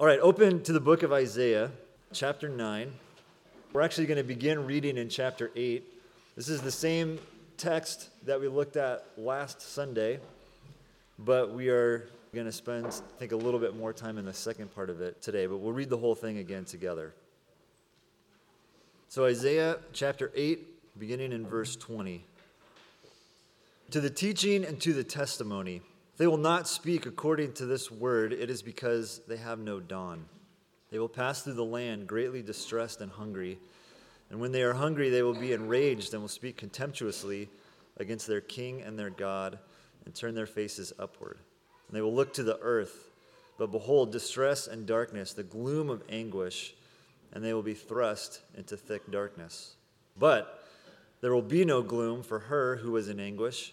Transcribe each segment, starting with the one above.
All right, open to the book of Isaiah, chapter 9. We're actually going to begin reading in chapter 8. This is the same text that we looked at last Sunday, but we are going to spend, I think, a little bit more time in the second part of it today, but we'll read the whole thing again together. So, Isaiah chapter 8, beginning in verse 20. To the teaching and to the testimony. They will not speak according to this word, it is because they have no dawn. They will pass through the land greatly distressed and hungry. And when they are hungry, they will be enraged and will speak contemptuously against their king and their God and turn their faces upward. And they will look to the earth, but behold, distress and darkness, the gloom of anguish, and they will be thrust into thick darkness. But there will be no gloom for her who is in anguish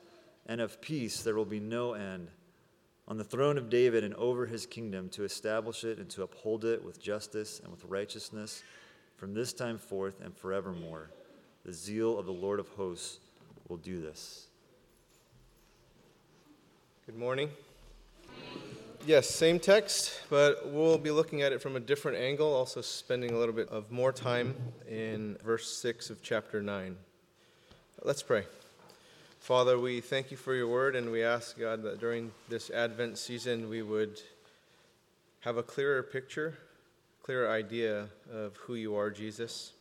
and of peace there will be no end on the throne of David and over his kingdom to establish it and to uphold it with justice and with righteousness from this time forth and forevermore. The zeal of the Lord of hosts will do this. Good morning. Yes, same text, but we'll be looking at it from a different angle, also spending a little bit of more time in verse 6 of chapter 9. Let's pray. Father, we thank you for your word, and we ask, God, that during this Advent season we would have a clearer picture, clearer idea of who you are, Jesus.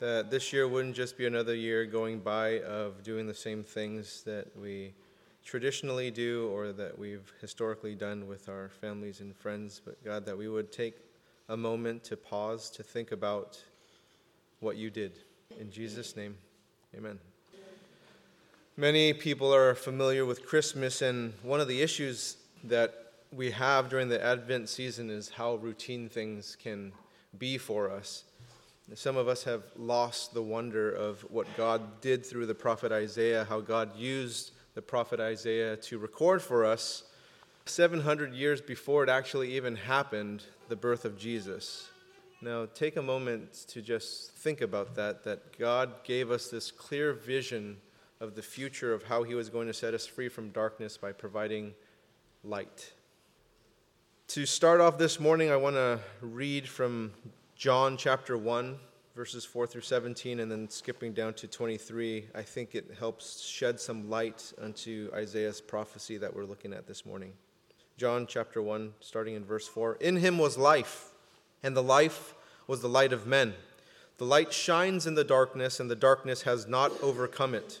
That this year wouldn't just be another year going by of doing the same things that we traditionally do or that we've historically done with our families and friends, but God, that we would take a moment to pause to think about what you did. In Jesus' name, amen. Many people are familiar with Christmas, and one of the issues that we have during the Advent season is how routine things can be for us. Some of us have lost the wonder of what God did through the prophet Isaiah, how God used the prophet Isaiah to record for us 700 years before it actually even happened the birth of Jesus. Now, take a moment to just think about that, that God gave us this clear vision of the future of how he was going to set us free from darkness by providing light. To start off this morning, I want to read from John chapter 1, verses 4 through 17, and then skipping down to 23. I think it helps shed some light onto Isaiah's prophecy that we're looking at this morning. John chapter 1, starting in verse 4 In him was life, and the life was the light of men. The light shines in the darkness, and the darkness has not overcome it.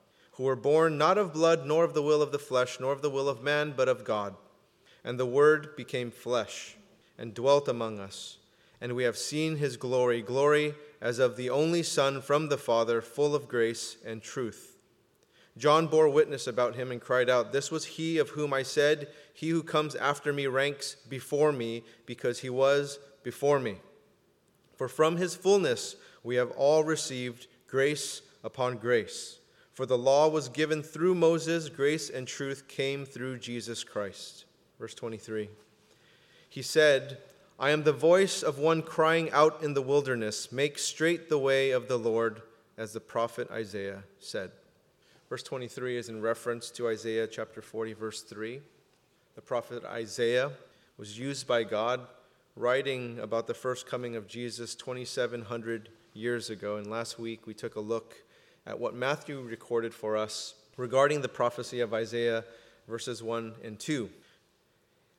who were born not of blood, nor of the will of the flesh, nor of the will of man, but of God. And the Word became flesh and dwelt among us. And we have seen his glory, glory as of the only Son from the Father, full of grace and truth. John bore witness about him and cried out, This was he of whom I said, He who comes after me ranks before me, because he was before me. For from his fullness we have all received grace upon grace. For the law was given through Moses, grace and truth came through Jesus Christ. Verse 23. He said, I am the voice of one crying out in the wilderness, Make straight the way of the Lord, as the prophet Isaiah said. Verse 23 is in reference to Isaiah chapter 40, verse 3. The prophet Isaiah was used by God writing about the first coming of Jesus 2,700 years ago. And last week we took a look at what Matthew recorded for us regarding the prophecy of Isaiah verses 1 and 2.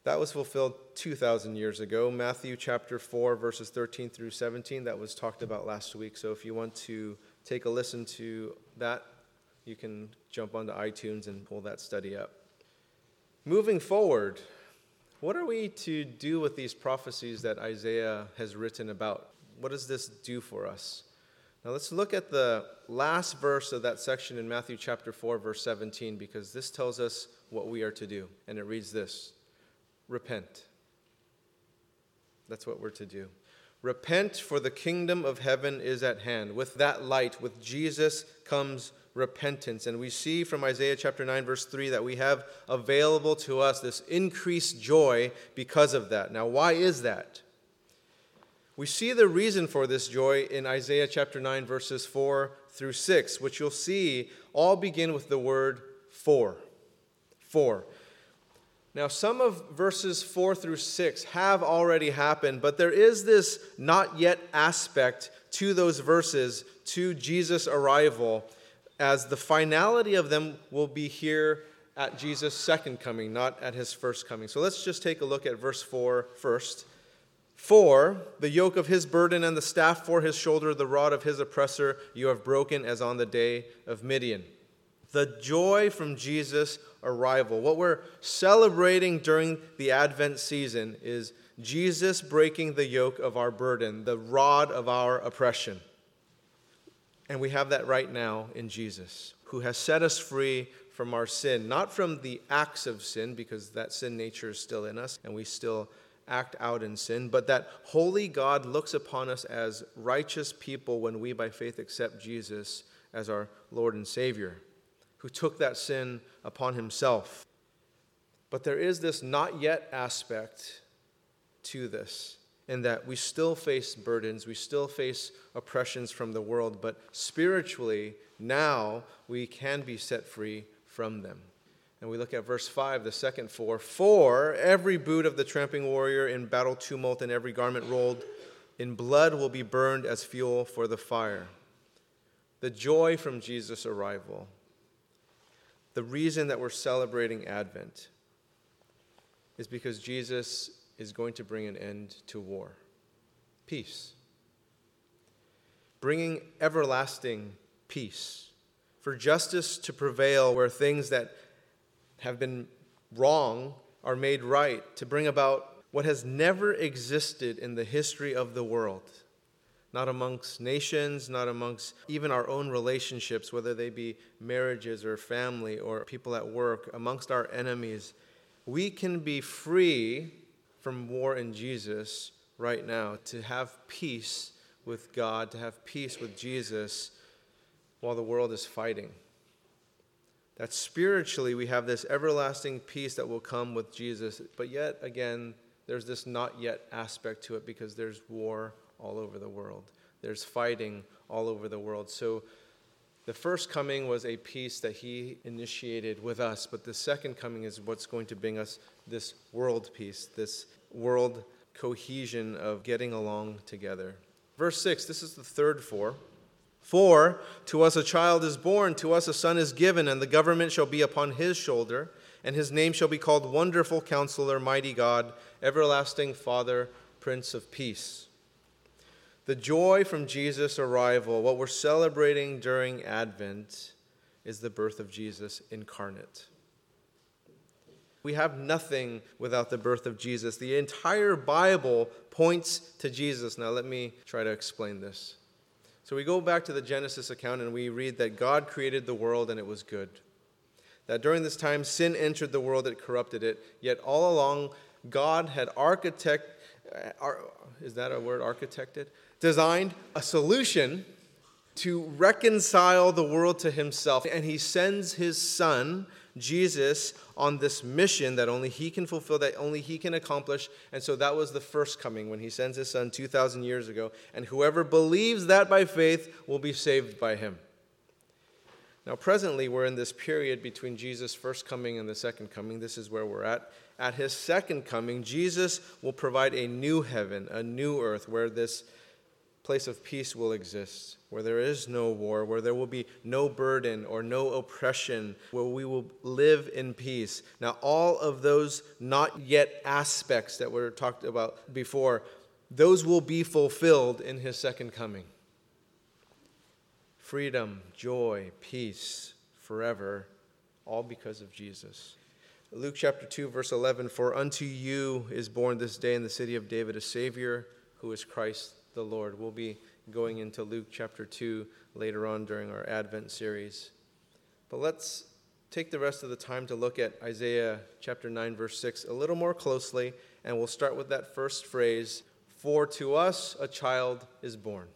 That was fulfilled 2,000 years ago. Matthew chapter 4, verses 13 through 17, that was talked about last week. So if you want to take a listen to that, you can jump onto iTunes and pull that study up. Moving forward, what are we to do with these prophecies that Isaiah has written about? What does this do for us? Now let's look at the last verse of that section in Matthew chapter 4, verse 17, because this tells us what we are to do. And it reads this repent. That's what we're to do. Repent, for the kingdom of heaven is at hand. With that light, with Jesus, comes repentance. And we see from Isaiah chapter 9, verse 3, that we have available to us this increased joy because of that. Now, why is that? We see the reason for this joy in Isaiah chapter 9, verses 4 through 6, which you'll see all begin with the word for. For. Now, some of verses 4 through 6 have already happened, but there is this not yet aspect to those verses, to Jesus' arrival, as the finality of them will be here at Jesus' second coming, not at his first coming. So let's just take a look at verse 4 first. For the yoke of his burden and the staff for his shoulder, the rod of his oppressor, you have broken as on the day of Midian. The joy from Jesus' arrival. What we're celebrating during the Advent season is Jesus breaking the yoke of our burden, the rod of our oppression. And we have that right now in Jesus, who has set us free from our sin, not from the acts of sin, because that sin nature is still in us and we still act out in sin, but that holy God looks upon us as righteous people when we by faith accept Jesus as our Lord and Savior who took that sin upon himself. But there is this not yet aspect to this, in that we still face burdens, we still face oppressions from the world, but spiritually, now we can be set free from them. And we look at verse 5, the second four. For every boot of the tramping warrior in battle tumult and every garment rolled in blood will be burned as fuel for the fire. The joy from Jesus' arrival the reason that we're celebrating Advent is because Jesus is going to bring an end to war, peace, bringing everlasting peace, for justice to prevail where things that have been wrong are made right, to bring about what has never existed in the history of the world not amongst nations, not amongst even our own relationships, whether they be marriages or family or people at work, amongst our enemies. We can be free from war in Jesus right now, to have peace with God, to have peace with Jesus while the world is fighting. That spiritually we have this everlasting peace that will come with Jesus, but yet again, there's this not yet aspect to it because there's war all over the world. There's fighting all over the world. So the first coming was a peace that he initiated with us, but the second coming is what's going to bring us this world peace, this world cohesion of getting along together. Verse 6, this is the third for. For to us a child is born, to us a son is given, and the government shall be upon his shoulder, and his name shall be called Wonderful Counselor, Mighty God, Everlasting Father, Prince of Peace. The joy from Jesus' arrival, what we're celebrating during Advent, is the birth of Jesus incarnate. We have nothing without the birth of Jesus. The entire Bible points to Jesus. Now, let me try to explain this. So, we go back to the Genesis account and we read that God created the world and it was good. That during this time, sin entered the world, it corrupted it. Yet, all along, God had architect, uh, is that a word, architected? designed a solution to reconcile the world to himself. And he sends his son, Jesus, on this mission that only he can fulfill, that only he can accomplish. And so that was the first coming when he sends his son 2,000 years ago. And whoever believes that by faith will be saved by him. Now, presently, we're in this period between Jesus' first coming and the second coming. This is where we're at. At his second coming, Jesus will provide a new heaven, a new earth, where this place of peace will exist, where there is no war, where there will be no burden or no oppression, where we will live in peace. Now, all of those not yet aspects that were talked about before, those will be fulfilled in his second coming. Freedom, joy, peace forever, all because of Jesus. Luke chapter 2, verse 11 For unto you is born this day in the city of David a Savior who is Christ the Lord. We'll be going into Luke chapter 2 later on during our Advent series. But let's take the rest of the time to look at Isaiah chapter 9, verse 6 a little more closely, and we'll start with that first phrase For to us a child is born.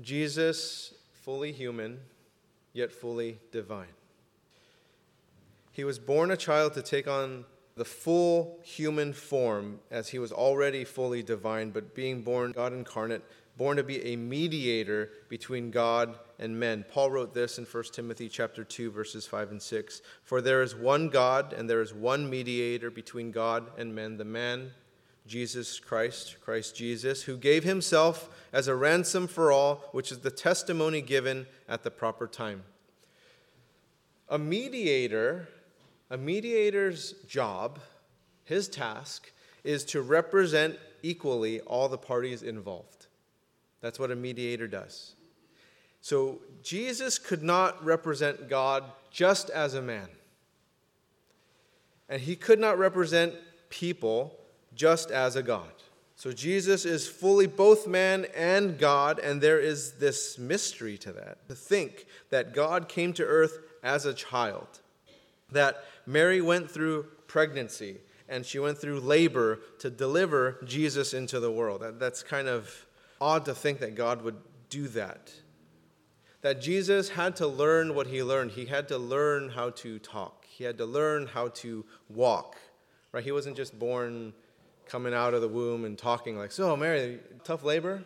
Jesus, fully human, yet fully divine. He was born a child to take on the full human form as he was already fully divine, but being born God incarnate, born to be a mediator between God and men. Paul wrote this in 1 Timothy chapter 2 verses 5 and 6. For there is one God and there is one mediator between God and men, the man Jesus Christ, Christ Jesus, who gave himself as a ransom for all, which is the testimony given at the proper time. A mediator a mediator's job, his task, is to represent equally all the parties involved. That's what a mediator does. So Jesus could not represent God just as a man. And he could not represent people just as a God. So Jesus is fully both man and God, and there is this mystery to that. To think that God came to earth as a child, that Mary went through pregnancy and she went through labor to deliver Jesus into the world. That, that's kind of odd to think that God would do that. That Jesus had to learn what he learned. He had to learn how to talk, he had to learn how to walk. Right? He wasn't just born coming out of the womb and talking like, So, Mary, tough labor?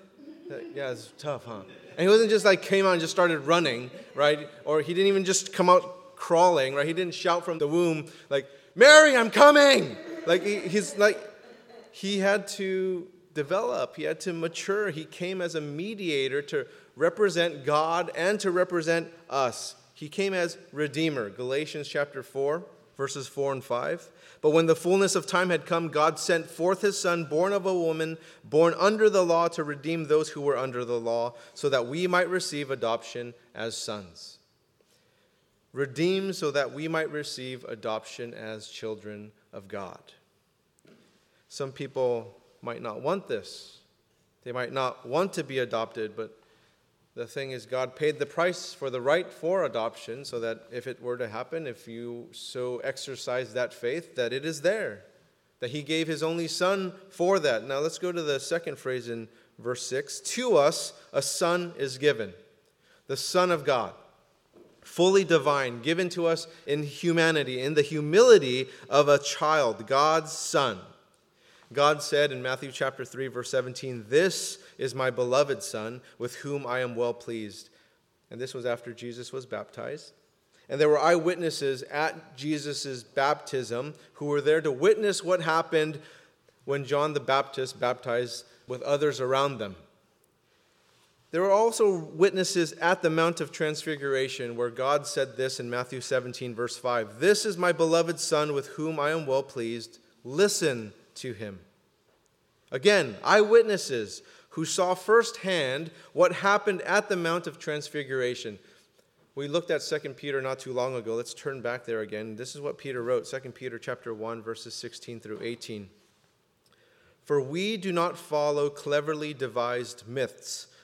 Uh, yeah, it's tough, huh? And he wasn't just like came out and just started running, right? Or he didn't even just come out crawling, right? He didn't shout from the womb, like, Mary, I'm coming. Like, he, he's like, he had to develop, he had to mature. He came as a mediator to represent God and to represent us. He came as Redeemer, Galatians chapter 4, verses 4 and 5. But when the fullness of time had come, God sent forth his Son, born of a woman, born under the law, to redeem those who were under the law, so that we might receive adoption as sons redeemed so that we might receive adoption as children of God. Some people might not want this. They might not want to be adopted, but the thing is, God paid the price for the right for adoption so that if it were to happen, if you so exercise that faith, that it is there, that He gave His only Son for that. Now let's go to the second phrase in verse 6 To us a Son is given, the Son of God fully divine, given to us in humanity, in the humility of a child, God's Son. God said in Matthew chapter 3 verse 17, "This is my beloved son with whom I am well pleased." And this was after Jesus was baptized. And there were eyewitnesses at Jesus' baptism who were there to witness what happened when John the Baptist baptized with others around them. There were also witnesses at the Mount of Transfiguration where God said this in Matthew 17, verse 5 This is my beloved Son with whom I am well pleased. Listen to him. Again, eyewitnesses who saw firsthand what happened at the Mount of Transfiguration. We looked at 2 Peter not too long ago. Let's turn back there again. This is what Peter wrote, 2 Peter chapter 1 verses 16 through 18. For we do not follow cleverly devised myths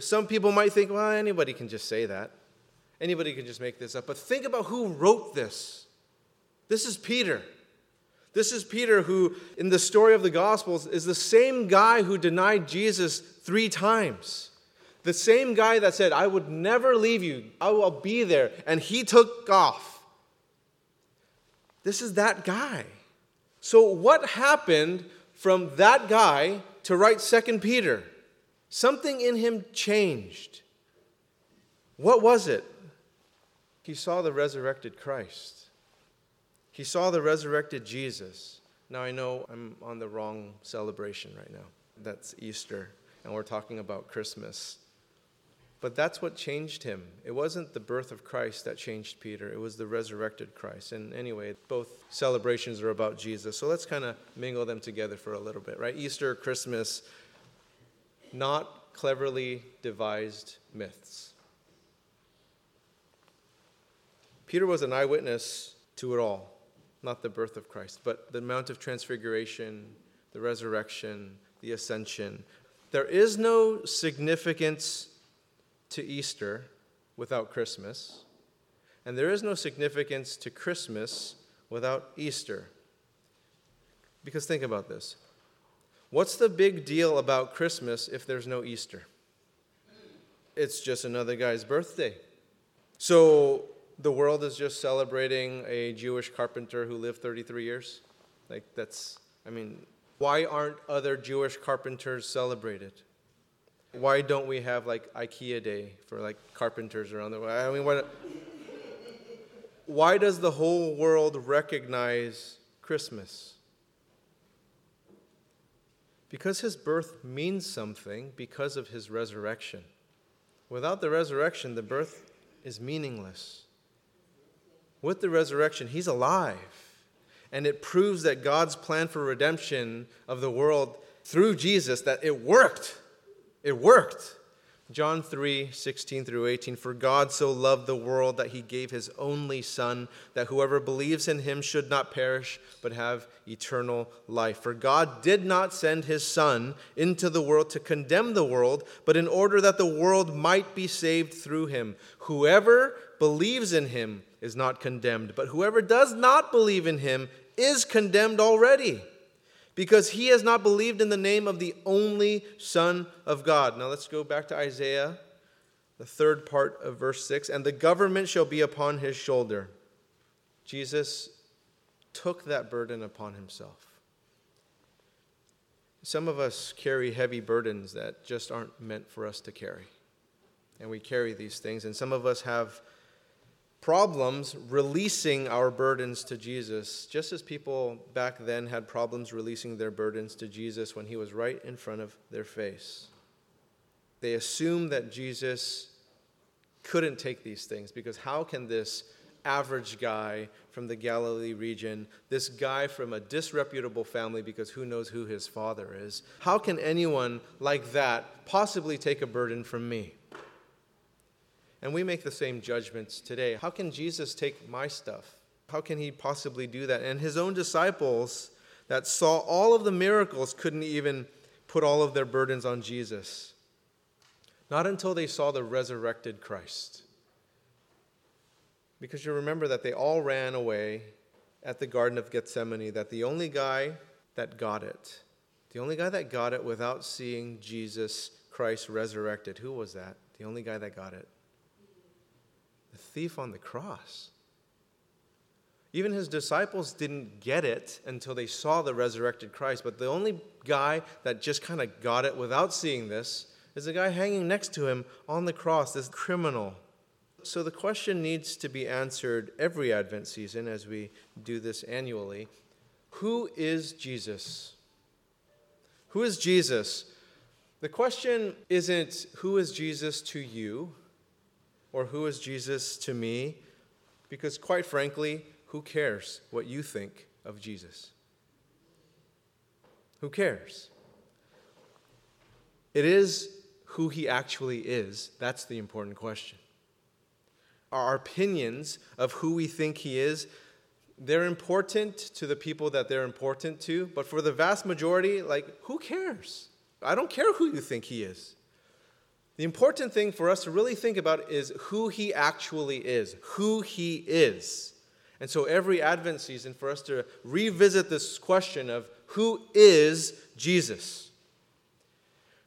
Some people might think, well, anybody can just say that. Anybody can just make this up. But think about who wrote this. This is Peter. This is Peter, who, in the story of the Gospels, is the same guy who denied Jesus three times. The same guy that said, I would never leave you, I will be there. And he took off. This is that guy. So, what happened from that guy to write Second Peter? Something in him changed. What was it? He saw the resurrected Christ. He saw the resurrected Jesus. Now, I know I'm on the wrong celebration right now. That's Easter, and we're talking about Christmas. But that's what changed him. It wasn't the birth of Christ that changed Peter, it was the resurrected Christ. And anyway, both celebrations are about Jesus. So let's kind of mingle them together for a little bit, right? Easter, Christmas, not cleverly devised myths. Peter was an eyewitness to it all not the birth of Christ, but the Mount of Transfiguration, the resurrection, the ascension. There is no significance to Easter without Christmas, and there is no significance to Christmas without Easter. Because think about this. What's the big deal about Christmas if there's no Easter? It's just another guy's birthday. So the world is just celebrating a Jewish carpenter who lived 33 years? Like, that's, I mean, why aren't other Jewish carpenters celebrated? Why don't we have like IKEA Day for like carpenters around the world? I mean, why does the whole world recognize Christmas? Because his birth means something because of his resurrection. Without the resurrection, the birth is meaningless with the resurrection, he's alive. And it proves that God's plan for redemption of the world through Jesus, that it worked. It worked. John 3 16 through 18. For God so loved the world that he gave his only Son, that whoever believes in him should not perish, but have eternal life. For God did not send his Son into the world to condemn the world, but in order that the world might be saved through him. Whoever believes in him is not condemned, but whoever does not believe in him is condemned already, because he has not believed in the name of the only Son of God. Now let's go back to Isaiah, the third part of verse 6 and the government shall be upon his shoulder. Jesus took that burden upon himself. Some of us carry heavy burdens that just aren't meant for us to carry. And we carry these things. And some of us have problems releasing our burdens to Jesus, just as people back then had problems releasing their burdens to Jesus when he was right in front of their face. They assumed that Jesus couldn't take these things because how can this average guy from the Galilee region, this guy from a disreputable family because who knows who his father is, how can anyone like that possibly take a burden from me? And we make the same judgments today. How can Jesus take my stuff? How can he possibly do that? And his own disciples that saw all of the miracles couldn't even put all of their burdens on Jesus. Not until they saw the resurrected Christ. Because you remember that they all ran away at the Garden of Gethsemane, that the only guy that got it, the only guy that got it without seeing Jesus Christ resurrected, who was that? The only guy that got it the thief on the cross. Even his disciples didn't get it until they saw the resurrected Christ. But the only guy that just kind of got it without seeing this is the guy hanging next to him on the cross, this criminal. So the question needs to be answered every Advent season as we do this annually Who is Jesus? Who is Jesus? The question isn't who is Jesus to you? Or who is Jesus to me? Because, quite frankly, who cares what you think of Jesus? Who cares? It is who he actually is. That's the important question. Our opinions of who we think he is, they're important to the people that they're important to, but for the vast majority, like, who cares? I don't care who you think he is. The important thing for us to really think about is who he actually is, who he is. And so every Advent season, for us to revisit this question of who is Jesus?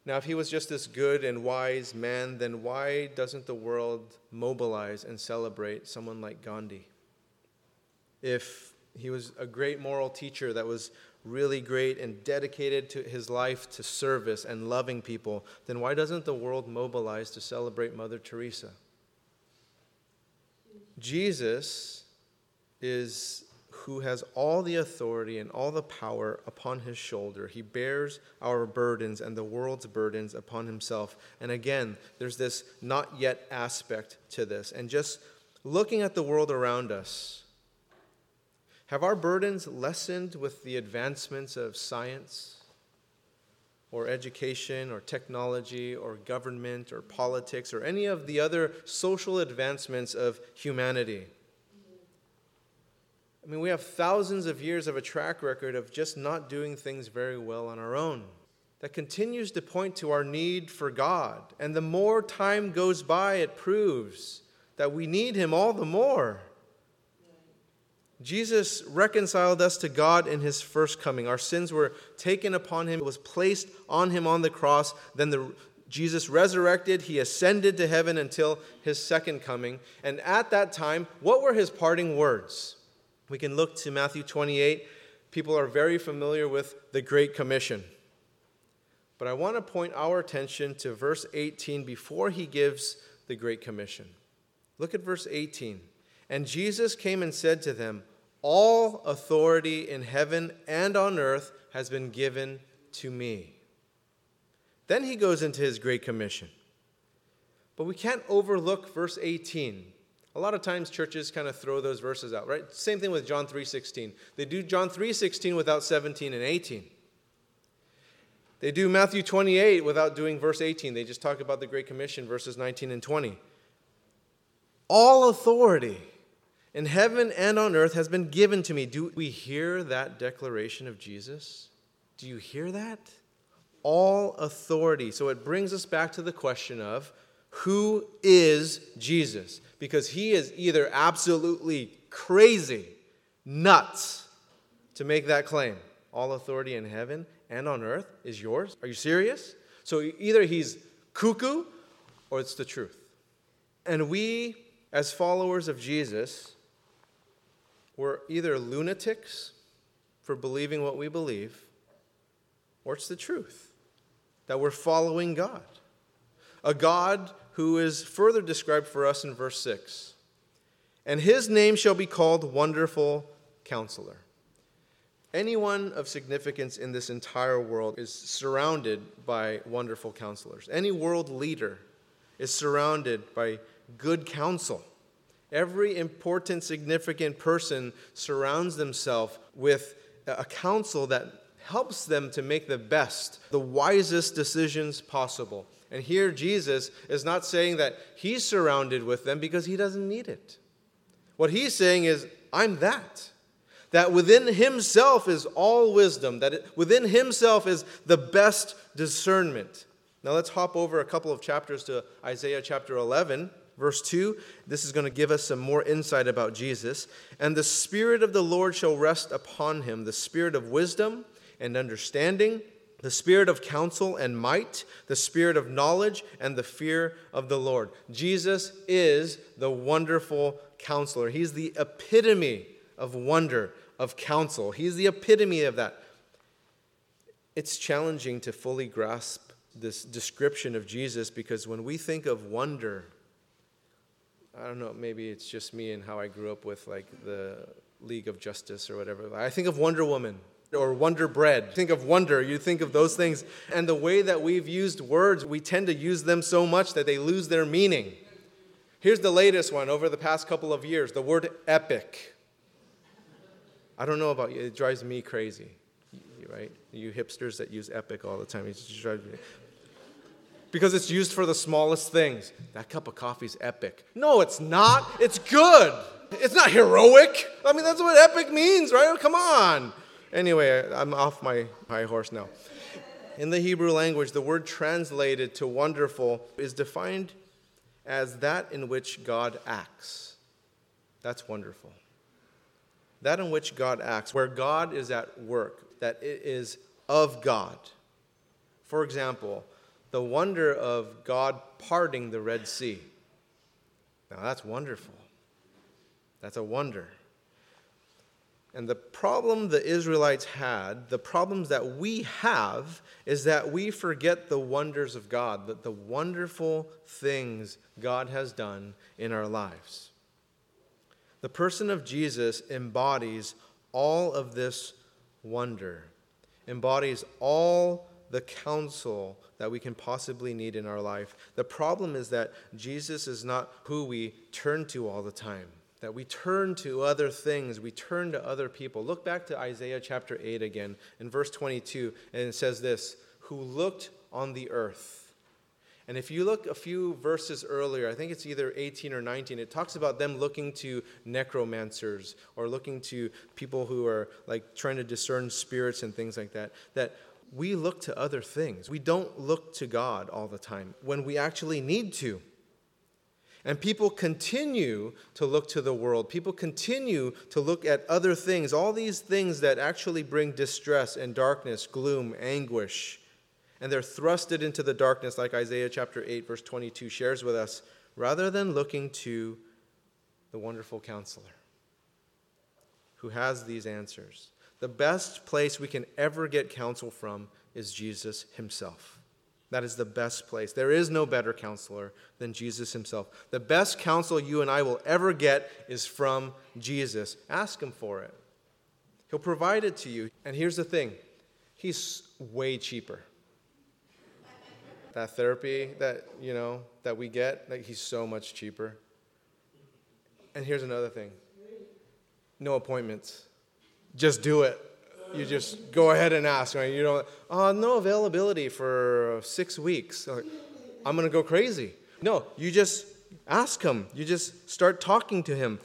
Now, if he was just this good and wise man, then why doesn't the world mobilize and celebrate someone like Gandhi? If he was a great moral teacher that was really great and dedicated to his life to service and loving people, then why doesn't the world mobilize to celebrate Mother Teresa? Jesus is who has all the authority and all the power upon his shoulder. He bears our burdens and the world's burdens upon himself. And again, there's this not yet aspect to this. And just looking at the world around us, have our burdens lessened with the advancements of science or education or technology or government or politics or any of the other social advancements of humanity? I mean, we have thousands of years of a track record of just not doing things very well on our own. That continues to point to our need for God. And the more time goes by, it proves that we need Him all the more. Jesus reconciled us to God in his first coming. Our sins were taken upon him, it was placed on him on the cross. Then the, Jesus resurrected, he ascended to heaven until his second coming. And at that time, what were his parting words? We can look to Matthew 28. People are very familiar with the Great Commission. But I want to point our attention to verse 18 before he gives the Great Commission. Look at verse 18. And Jesus came and said to them, All authority in heaven and on earth has been given to me. Then he goes into his great commission. But we can't overlook verse 18. A lot of times churches kind of throw those verses out, right? Same thing with John 3:16. They do John 3:16 without 17 and 18. They do Matthew 28 without doing verse 18. They just talk about the Great Commission, verses 19 and 20. All authority in heaven and on earth has been given to me. Do we hear that declaration of Jesus? Do you hear that? All authority. So it brings us back to the question of who is Jesus? Because he is either absolutely crazy, nuts, to make that claim. All authority in heaven and on earth is yours. Are you serious? So either he's cuckoo or it's the truth. And we, as followers of Jesus, we're either lunatics for believing what we believe, or it's the truth that we're following God. A God who is further described for us in verse 6. And his name shall be called Wonderful Counselor. Anyone of significance in this entire world is surrounded by wonderful counselors. Any world leader is surrounded by good counsel. Every important, significant person surrounds themselves with a counsel that helps them to make the best, the wisest decisions possible. And here, Jesus is not saying that he's surrounded with them because he doesn't need it. What he's saying is, I'm that. That within himself is all wisdom, that within himself is the best discernment. Now let's hop over a couple of chapters to Isaiah chapter 11. Verse 2, this is going to give us some more insight about Jesus. And the Spirit of the Lord shall rest upon him the Spirit of wisdom and understanding, the Spirit of counsel and might, the Spirit of knowledge and the fear of the Lord. Jesus is the wonderful counselor. He's the epitome of wonder, of counsel. He's the epitome of that. It's challenging to fully grasp this description of Jesus because when we think of wonder, I don't know, maybe it's just me and how I grew up with like the League of Justice or whatever. I think of Wonder Woman or Wonder Bread. Think of wonder, you think of those things. And the way that we've used words, we tend to use them so much that they lose their meaning. Here's the latest one over the past couple of years the word epic. I don't know about you, it drives me crazy, right? You hipsters that use Epic all the time. Because it's used for the smallest things. That cup of coffee is epic. No, it's not. It's good. It's not heroic. I mean, that's what epic means, right? Come on. Anyway, I'm off my high horse now. In the Hebrew language, the word translated to wonderful is defined as that in which God acts. That's wonderful. That in which God acts, where God is at work, that it is of God. For example, the wonder of God parting the Red Sea. Now that's wonderful. That's a wonder. And the problem the Israelites had, the problems that we have, is that we forget the wonders of God, that the wonderful things God has done in our lives. The person of Jesus embodies all of this wonder, embodies all the counsel that we can possibly need in our life. The problem is that Jesus is not who we turn to all the time that we turn to other things, we turn to other people. Look back to Isaiah chapter 8 again, in verse 22, and it says this Who looked on the earth. And if you look a few verses earlier, I think it's either 18 or 19, it talks about them looking to necromancers or looking to people who are like trying to discern spirits and things like that. That we look to other things. We don't look to God all the time when we actually need to. And people continue to look to the world. People continue to look at other things, all these things that actually bring distress and darkness, gloom, anguish. And they're thrusted into the darkness, like Isaiah chapter 8, verse 22 shares with us, rather than looking to the wonderful counselor who has these answers. The best place we can ever get counsel from is Jesus himself. That is the best place. There is no better counselor than Jesus himself. The best counsel you and I will ever get is from Jesus. Ask him for it. He'll provide it to you. And here's the thing He's way cheaper. That therapy that, you know, that we get, like he's so much cheaper. And here's another thing. No appointments. Just do it you just go ahead and ask. Right? You don't, uh, no availability for six weeks. I'm going to go crazy. No, you just ask him. You just start talking to him.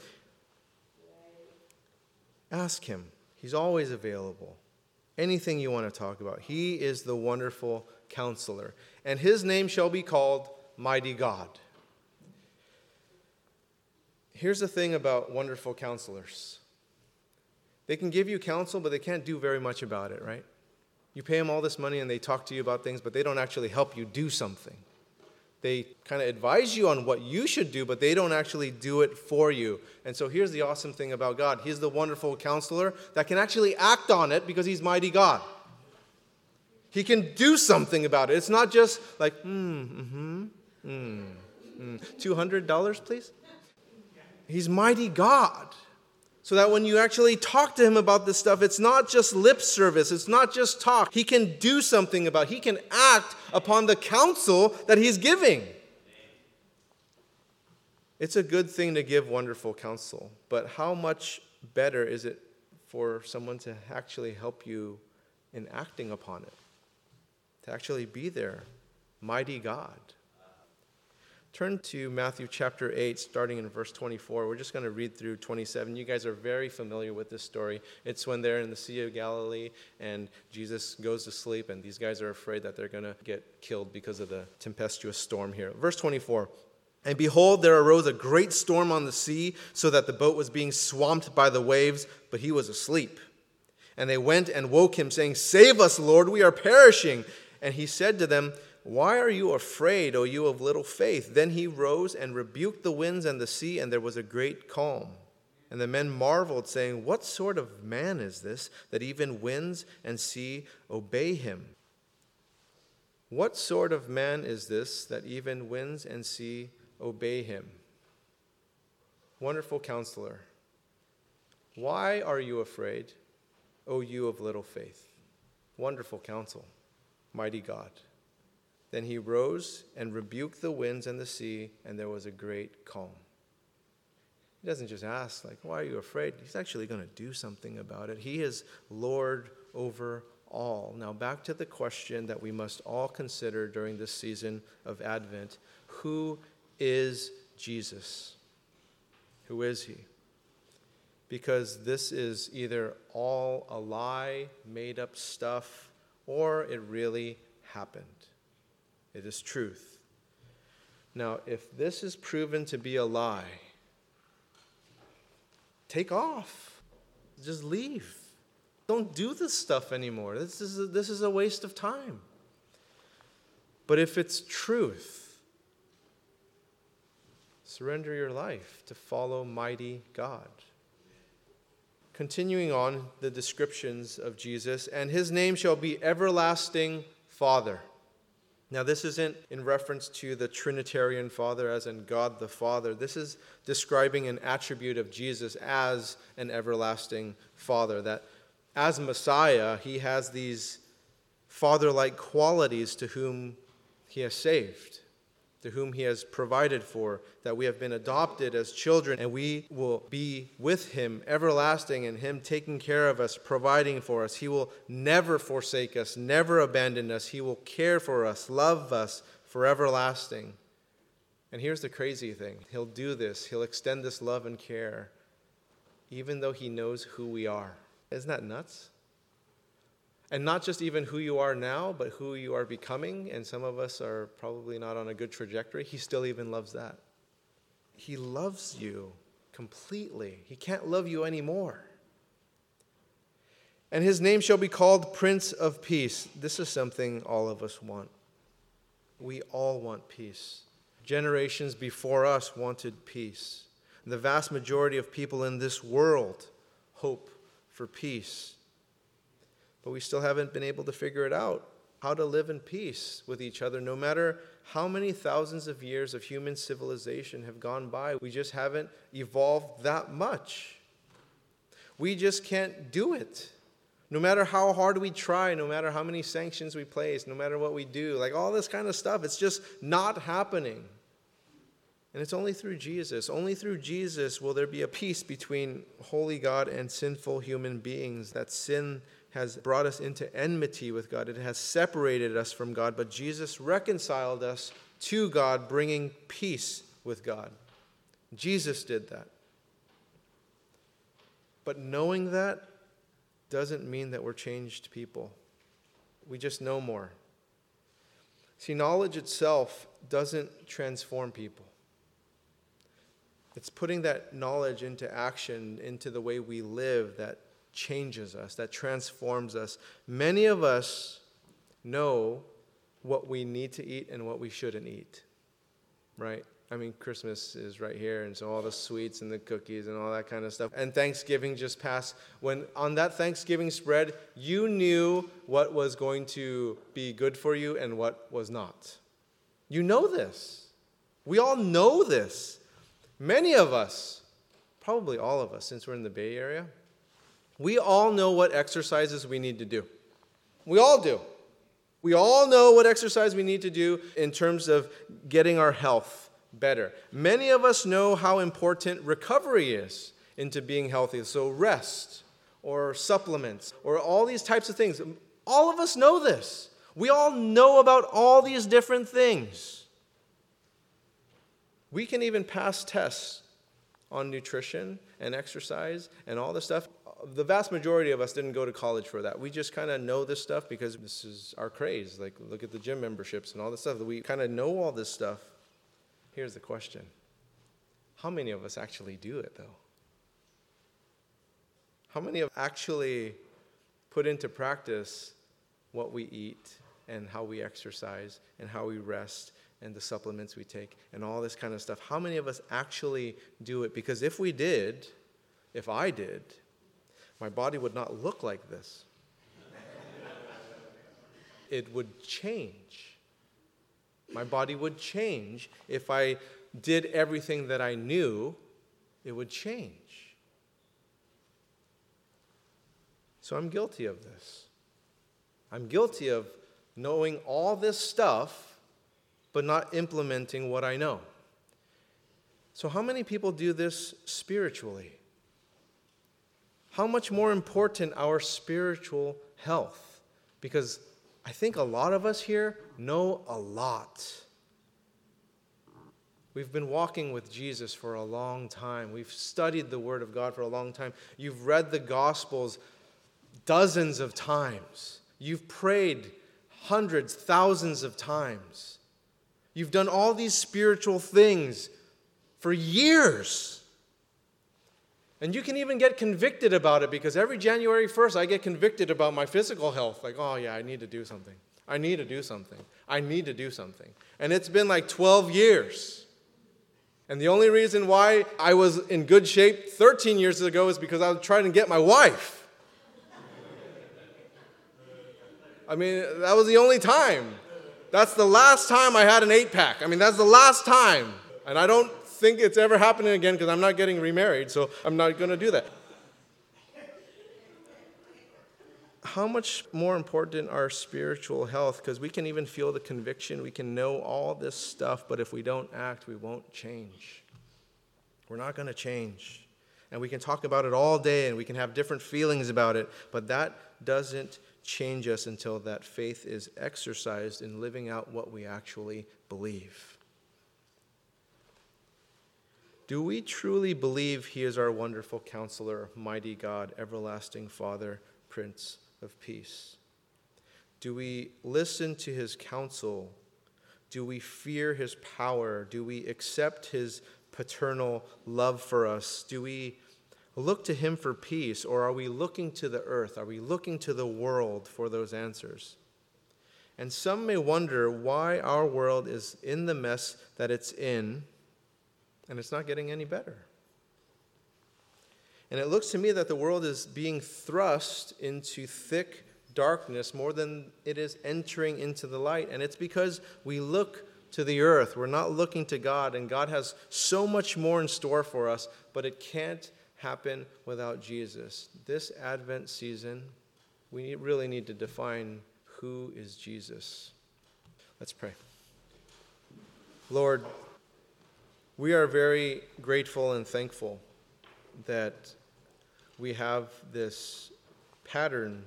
Ask him. He's always available. Anything you want to talk about. He is the wonderful counselor. And his name shall be called Mighty God. Here's the thing about wonderful counselors they can give you counsel, but they can't do very much about it, right? You pay them all this money and they talk to you about things, but they don't actually help you do something. They kind of advise you on what you should do, but they don't actually do it for you. And so here's the awesome thing about God He's the wonderful counselor that can actually act on it because He's mighty God. He can do something about it. It's not just like, hmm, mm-hmm, hmm, mm. $200, please? He's mighty God. So that when you actually talk to him about this stuff, it's not just lip service, it's not just talk. He can do something about, he can act upon the counsel that he's giving. It's a good thing to give wonderful counsel, but how much better is it for someone to actually help you in acting upon it? To actually be there, mighty God. Turn to Matthew chapter 8, starting in verse 24. We're just going to read through 27. You guys are very familiar with this story. It's when they're in the Sea of Galilee and Jesus goes to sleep, and these guys are afraid that they're going to get killed because of the tempestuous storm here. Verse 24. And behold, there arose a great storm on the sea, so that the boat was being swamped by the waves, but he was asleep. And they went and woke him, saying, Save us, Lord, we are perishing. And he said to them, why are you afraid, O you of little faith? Then he rose and rebuked the winds and the sea, and there was a great calm. And the men marveled, saying, What sort of man is this that even winds and sea obey him? What sort of man is this that even winds and sea obey him? Wonderful counselor. Why are you afraid, O you of little faith? Wonderful counsel, mighty God. Then he rose and rebuked the winds and the sea, and there was a great calm. He doesn't just ask, like, why are you afraid? He's actually going to do something about it. He is Lord over all. Now, back to the question that we must all consider during this season of Advent Who is Jesus? Who is he? Because this is either all a lie, made up stuff, or it really happened. It is truth. Now, if this is proven to be a lie, take off. Just leave. Don't do this stuff anymore. This is a, this is a waste of time. But if it's truth, surrender your life to follow mighty God. Continuing on the descriptions of Jesus, and his name shall be Everlasting Father. Now, this isn't in reference to the Trinitarian Father, as in God the Father. This is describing an attribute of Jesus as an everlasting Father. That as Messiah, he has these father like qualities to whom he has saved to whom he has provided for, that we have been adopted as children, and we will be with him everlasting, and him taking care of us, providing for us. He will never forsake us, never abandon us. He will care for us, love us for everlasting. And here's the crazy thing He'll do this, He'll extend this love and care, even though He knows who we are. Isn't that nuts? And not just even who you are now, but who you are becoming. And some of us are probably not on a good trajectory. He still even loves that. He loves you completely. He can't love you anymore. And his name shall be called Prince of Peace. This is something all of us want. We all want peace. Generations before us wanted peace. The vast majority of people in this world hope for peace but we still haven't been able to figure it out how to live in peace with each other, no matter how many thousands of years of human civilization have gone by. We just haven't evolved that much. We just can't do it. No matter how hard we try, no matter how many sanctions we place, no matter what we do, like all this kind of stuff, it's just not happening. And it's only through Jesus, only through Jesus will there be a peace between holy God and sinful human beings. That sin has brought us into enmity with God. It has separated us from God, but Jesus reconciled us to God, bringing peace with God. Jesus did that. But knowing that doesn't mean that we're changed people. We just know more. See, knowledge itself doesn't transform people. It's putting that knowledge into action, into the way we live, that changes us, that transforms us. Many of us know what we need to eat and what we shouldn't eat, right? I mean, Christmas is right here, and so all the sweets and the cookies and all that kind of stuff. And Thanksgiving just passed. When on that Thanksgiving spread, you knew what was going to be good for you and what was not. You know this. We all know this. Many of us, probably all of us, since we're in the Bay Area, we all know what exercises we need to do. We all do. We all know what exercise we need to do in terms of getting our health better. Many of us know how important recovery is into being healthy. So, rest or supplements or all these types of things. All of us know this. We all know about all these different things. We can even pass tests on nutrition and exercise and all this stuff the vast majority of us didn't go to college for that. We just kind of know this stuff because this is our craze. Like, look at the gym memberships and all this stuff. We kind of know all this stuff. Here's the question How many of us actually do it, though? How many have actually put into practice what we eat and how we exercise and how we rest and the supplements we take and all this kind of stuff? How many of us actually do it? Because if we did, if I did, my body would not look like this. it would change. My body would change. If I did everything that I knew, it would change. So I'm guilty of this. I'm guilty of knowing all this stuff, but not implementing what I know. So, how many people do this spiritually? How much more important our spiritual health Because I think a lot of us here know a lot. We've been walking with Jesus for a long time. We've studied the Word of God for a long time. You've read the Gospels dozens of times. You've prayed hundreds, thousands of times. You've done all these spiritual things for years. And you can even get convicted about it because every January 1st, I get convicted about my physical health. Like, oh, yeah, I need to do something. I need to do something. I need to do something. And it's been like 12 years. And the only reason why I was in good shape 13 years ago is because I was trying to get my wife. I mean, that was the only time. That's the last time I had an eight pack. I mean, that's the last time. And I don't think it's ever happening again because I'm not getting remarried, so I'm not going to do that. How much more important our spiritual health? Because we can even feel the conviction, we can know all this stuff, but if we don't act, we won't change. We're not going to change. And we can talk about it all day and we can have different feelings about it, but that doesn't change us until that faith is exercised in living out what we actually believe. Do we truly believe He is our wonderful counselor, mighty God, everlasting Father, Prince of Peace? Do we listen to His counsel? Do we fear His power? Do we accept His paternal love for us? Do we look to Him for peace, or are we looking to the earth? Are we looking to the world for those answers? And some may wonder why our world is in the mess that it's in, and it's not getting any better. And it looks to me that the world is being thrust into thick darkness more than it is entering into the light. And it's because we look to the earth. We're not looking to God, and God has so much more in store for us, but it can't happen without Jesus. This Advent season, we really need to define who is Jesus. Let's pray. Lord, we are very grateful and thankful that we have this pattern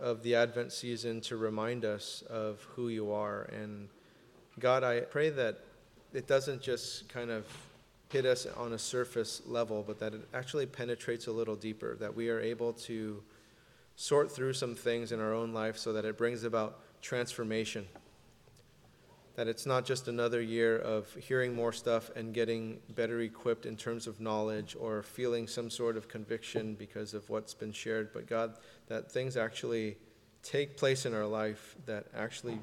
of the Advent season to remind us of who you are. And God, I pray that it doesn't just kind of hit us on a surface level, but that it actually penetrates a little deeper, that we are able to sort through some things in our own life so that it brings about transformation. That it's not just another year of hearing more stuff and getting better equipped in terms of knowledge or feeling some sort of conviction because of what's been shared, but God, that things actually take place in our life that actually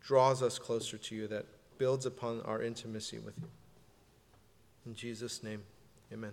draws us closer to you, that builds upon our intimacy with you. In Jesus' name, amen.